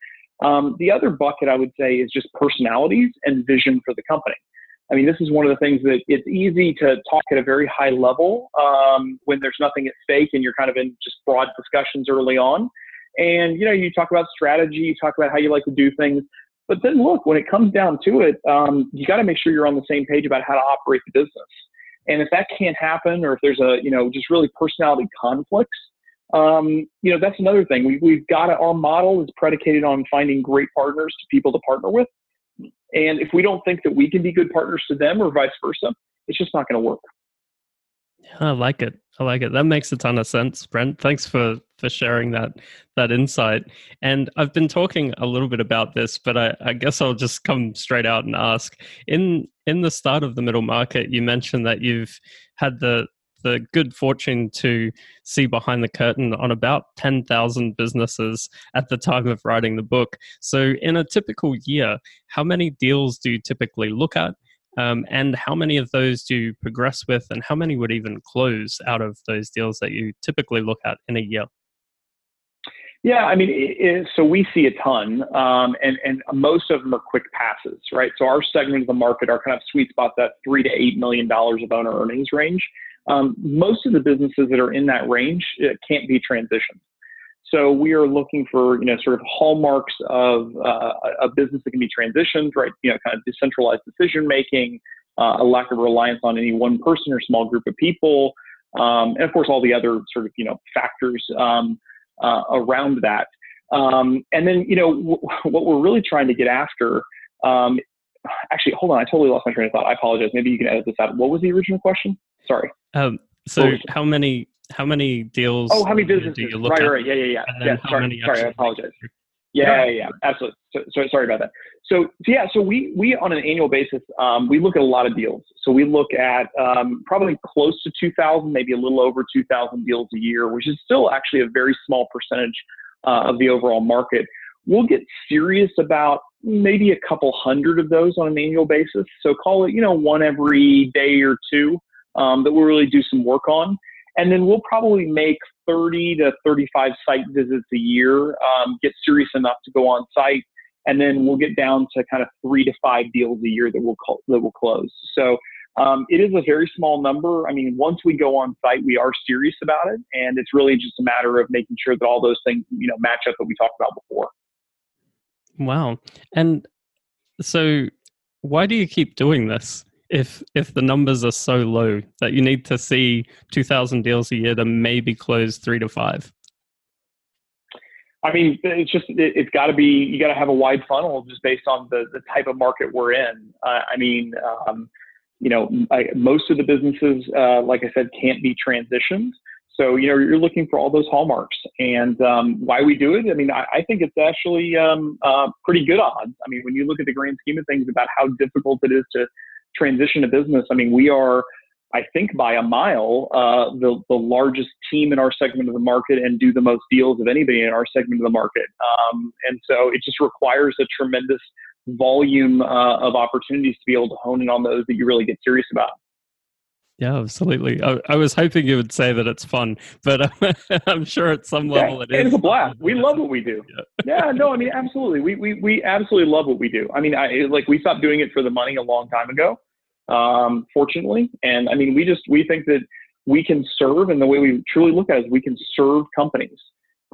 Um, the other bucket I would say is just personalities and vision for the company. I mean, this is one of the things that it's easy to talk at a very high level um, when there's nothing at stake and you're kind of in just broad discussions early on. And you know, you talk about strategy, you talk about how you like to do things. But then look, when it comes down to it, um, you got to make sure you're on the same page about how to operate the business. And if that can't happen, or if there's a, you know, just really personality conflicts, um, you know, that's another thing. We, we've got to, our model is predicated on finding great partners to people to partner with. And if we don't think that we can be good partners to them or vice versa, it's just not going to work. I like it. I like it. That makes a ton of sense, Brent. Thanks for for sharing that that insight. And I've been talking a little bit about this, but I, I guess I'll just come straight out and ask. In in the start of the middle market, you mentioned that you've had the the good fortune to see behind the curtain on about 10,000 businesses at the time of writing the book. So, in a typical year, how many deals do you typically look at? Um, and how many of those do you progress with, and how many would even close out of those deals that you typically look at in a year? Yeah, I mean, it, it, so we see a ton, um, and and most of them are quick passes, right? So our segment of the market, our kind of sweet spot, that three to eight million dollars of owner earnings range. Um, most of the businesses that are in that range can't be transitioned. So we are looking for, you know, sort of hallmarks of uh, a business that can be transitioned, right? You know, kind of decentralized decision making, uh, a lack of reliance on any one person or small group of people, um, and of course all the other sort of, you know, factors um, uh, around that. Um, and then, you know, w- what we're really trying to get after. Um, actually, hold on, I totally lost my train of thought. I apologize. Maybe you can edit this out. What was the original question? Sorry. Um, so how many how many deals? Oh, how many businesses? Do you look right, at? right, yeah, yeah, yeah. yeah sorry, sorry, I apologize. Yeah, yeah, yeah, absolutely. So, so, sorry about that. So, so, yeah, so we we on an annual basis, um, we look at a lot of deals. So we look at um, probably close to 2,000, maybe a little over 2,000 deals a year, which is still actually a very small percentage uh, of the overall market. We'll get serious about maybe a couple hundred of those on an annual basis. So call it, you know, one every day or two um, that we'll really do some work on. And then we'll probably make 30 to 35 site visits a year, um, get serious enough to go on site, and then we'll get down to kind of three to five deals a year that will that will close. So um, it is a very small number. I mean, once we go on site, we are serious about it, and it's really just a matter of making sure that all those things you know match up that we talked about before. Wow, and so why do you keep doing this? If if the numbers are so low that you need to see 2000 deals a year to maybe close 3 to 5 I mean, it's just it, has got to be you got to have a wide funnel just based on the the type of market we're in. Uh, I mean, um, you know, I, most of the businesses, uh, like I said, can't be transitioned. So you know, you're looking for all those hallmarks, and um, why we do it. I mean, I, I think it's actually um, uh, pretty good odds. I mean, when you look at the grand scheme of things about how difficult it is to transition to business, I mean, we are, I think, by a mile, uh, the the largest team in our segment of the market and do the most deals of anybody in our segment of the market. Um, and so it just requires a tremendous volume uh, of opportunities to be able to hone in on those that you really get serious about. Yeah, absolutely. I, I, was hoping you would say that it's fun, but I'm sure at some level yeah, it is. It's a blast. We love what we do. Yeah. yeah, no, I mean, absolutely. We, we, we absolutely love what we do. I mean, I, like we stopped doing it for the money a long time ago um, fortunately. And I mean, we just we think that we can serve, and the way we truly look at it is we can serve companies.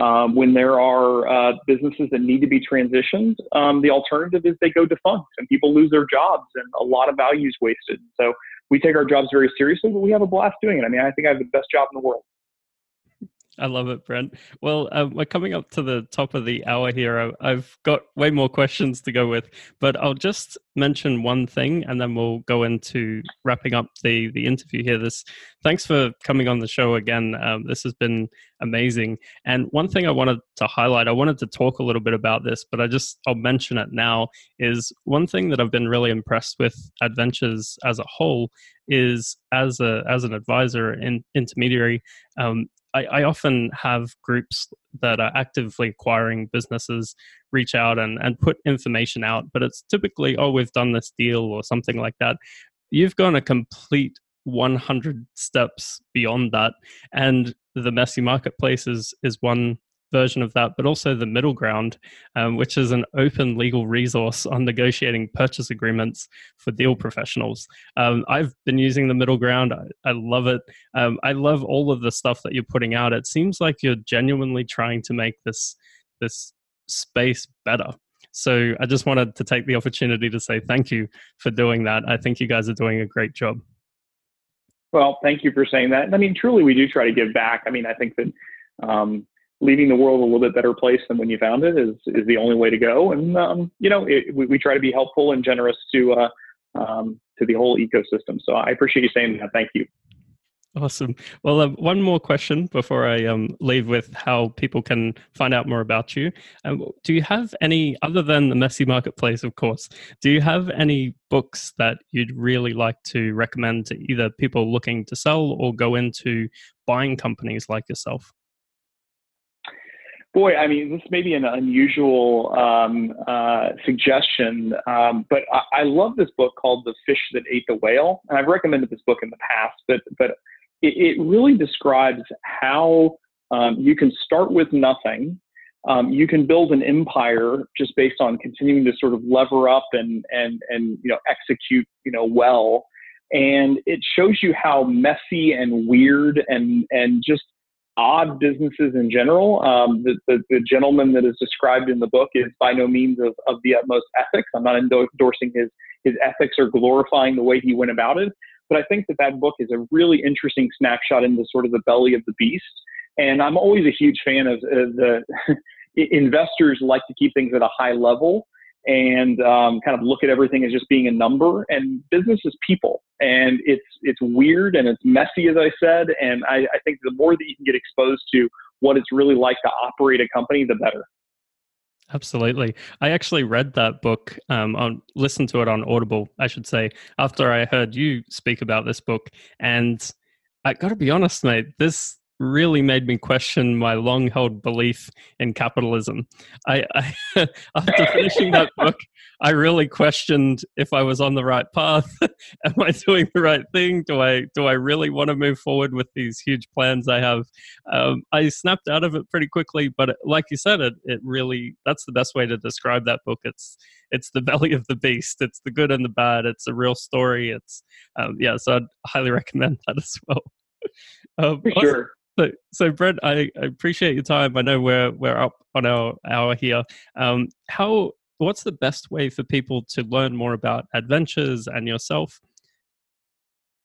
Um, when there are uh, businesses that need to be transitioned, um, the alternative is they go defunct and people lose their jobs and a lot of value is wasted. So we take our jobs very seriously, but we have a blast doing it. I mean, I think I have the best job in the world. I love it, Brent. Well, um, we're coming up to the top of the hour here. I've got way more questions to go with, but I'll just mention one thing, and then we'll go into wrapping up the the interview here. This, thanks for coming on the show again. Um, this has been amazing. And one thing I wanted to highlight, I wanted to talk a little bit about this, but I just I'll mention it now. Is one thing that I've been really impressed with Adventures as a whole is as a as an advisor and intermediary. Um, I, I, often have groups that are actively acquiring businesses reach out and, and put information out, but it's typically, oh, we've done this deal or something like that. You've gone a complete 100 steps beyond that. And the messy marketplace is, is one version of that, but also the middle ground, um, which is an open legal resource on negotiating purchase agreements for deal professionals. Um, I've been using the middle ground. I, I love it. Um, I love all of the stuff that you're putting out. It seems like you're genuinely trying to make this this space better. So I just wanted to take the opportunity to say thank you for doing that. I think you guys are doing a great job. Well, thank you for saying that. I mean, truly, we do try to give back. I mean, I think that um, leaving the world a little bit better place than when you found it is is the only way to go. And um, you know, it, we, we, try to be helpful and generous to uh, um, to the whole ecosystem. So I appreciate you saying that. Thank you. Awesome. Well, uh, one more question before I um, leave with how people can find out more about you. Um, do you have any, other than the Messy Marketplace, of course, do you have any books that you'd really like to recommend to either people looking to sell or go into buying companies like yourself? Boy, I mean, this may be an unusual um, uh, suggestion, um, but I, I, love this book called "The Fish That Ate the Whale," and I've recommended this book in the past. But but it, it really describes how um, you can start with nothing. Um, you can build an empire just based on continuing to sort of lever up and and and you know execute you know well. And it shows you how messy and weird and and just odd businesses in general. Um, the, the, the, gentleman that is described in the book is by no means of, of the utmost ethics. I'm not endorsing his, his ethics or glorifying the way he went about it, but I think that that book is a really interesting snapshot into sort of the belly of the beast. And I'm always a huge fan of uh, the investors like to keep things at a high level and um, kind of look at everything as just being a number. And business is people, and it's it's weird and it's messy, as I said. And I, I think the more that you can get exposed to what it's really like to operate a company, the better. Absolutely. I actually read that book um, on listened to it on Audible, I should say, after I heard you speak about this book. And I got to be honest, mate, this really made me question my long held belief in capitalism. I, I after finishing that book, I really questioned if I was on the right path. Am I doing the right thing? Do I do I really want to move forward with these huge plans I have? Um, I snapped out of it pretty quickly, but like you said, it it really that's the best way to describe that book. It's it's the belly of the beast. It's the good and the bad. It's a real story. It's um, yeah, so I'd highly recommend that as well. Um, For sure. So, so Brent, I, I, appreciate your time. I know we're we're up on our hour here. Um, how what's the best way for people to learn more about adventures and yourself?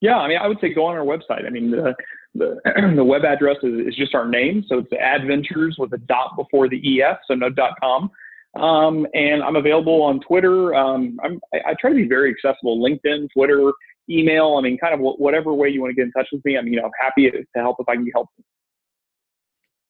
Yeah, I mean, I would say go on our website. I mean, the the, the web address is, is just our name, so it's adventures with a dot before the es, so no dot com. Um, and I'm available on Twitter. Um, I, I try to be very accessible: LinkedIn, Twitter, email. I mean, kind of whatever way you want to get in touch with me. I mean, you know, I'm happy to help if I can be helpful.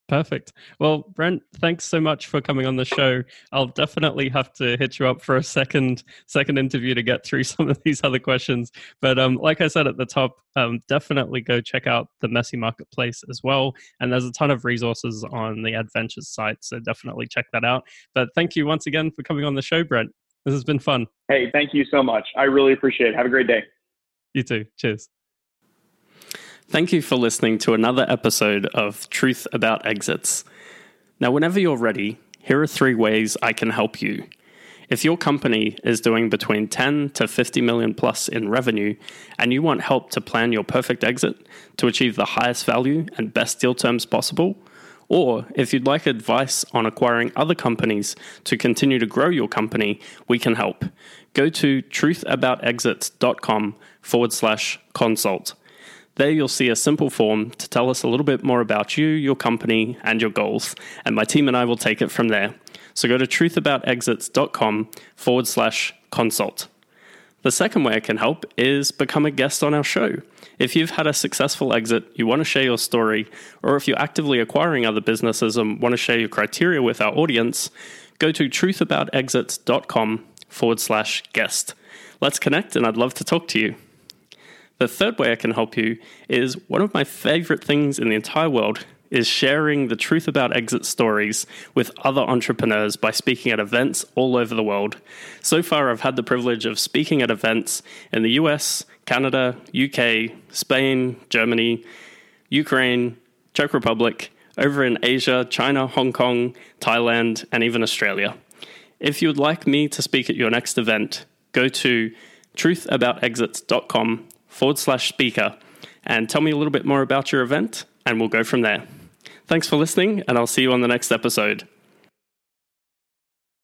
Perfect. Well, Brent, thanks so much for coming on the show. I'll definitely have to hit you up for a second second interview to get through some of these other questions. But um, like I said at the top, um, definitely go check out the Messy Marketplace as well. And there's a ton of resources on the Adventures site, so definitely check that out. But thank you once again for coming on the show, Brent. This has been fun. Hey, thank you so much. I really appreciate it. Have a great day. You too. Cheers. Thank you for listening to another episode of Truth About Exits. Now, whenever you're ready, here are three ways I can help you. If your company is doing between 10 to 50 million plus in revenue and you want help to plan your perfect exit to achieve the highest value and best deal terms possible, or if you'd like advice on acquiring other companies to continue to grow your company, we can help. Go to truthaboutexits.com forward slash consult. There you'll see a simple form to tell us a little bit more about you, your company, and your goals, and my team and I will take it from there. So go to truthaboutexits.com forward slash consult. The second way I can help is become a guest on our show. If you've had a successful exit, you want to share your story, or if you're actively acquiring other businesses and want to share your criteria with our audience, go to truthaboutexits.com forward slash guest. Let's connect, and I'd love to talk to you. The third way I can help you is one of my favorite things in the entire world is sharing the truth about exit stories with other entrepreneurs by speaking at events all over the world. So far, I've had the privilege of speaking at events in the US, Canada, UK, Spain, Germany, Ukraine, Czech Republic, over in Asia, China, Hong Kong, Thailand, and even Australia. If you'd like me to speak at your next event, go to truthaboutexits.com forward slash speaker and tell me a little bit more about your event, and we'll go from there. Thanks for listening, and I'll see you on the next episode.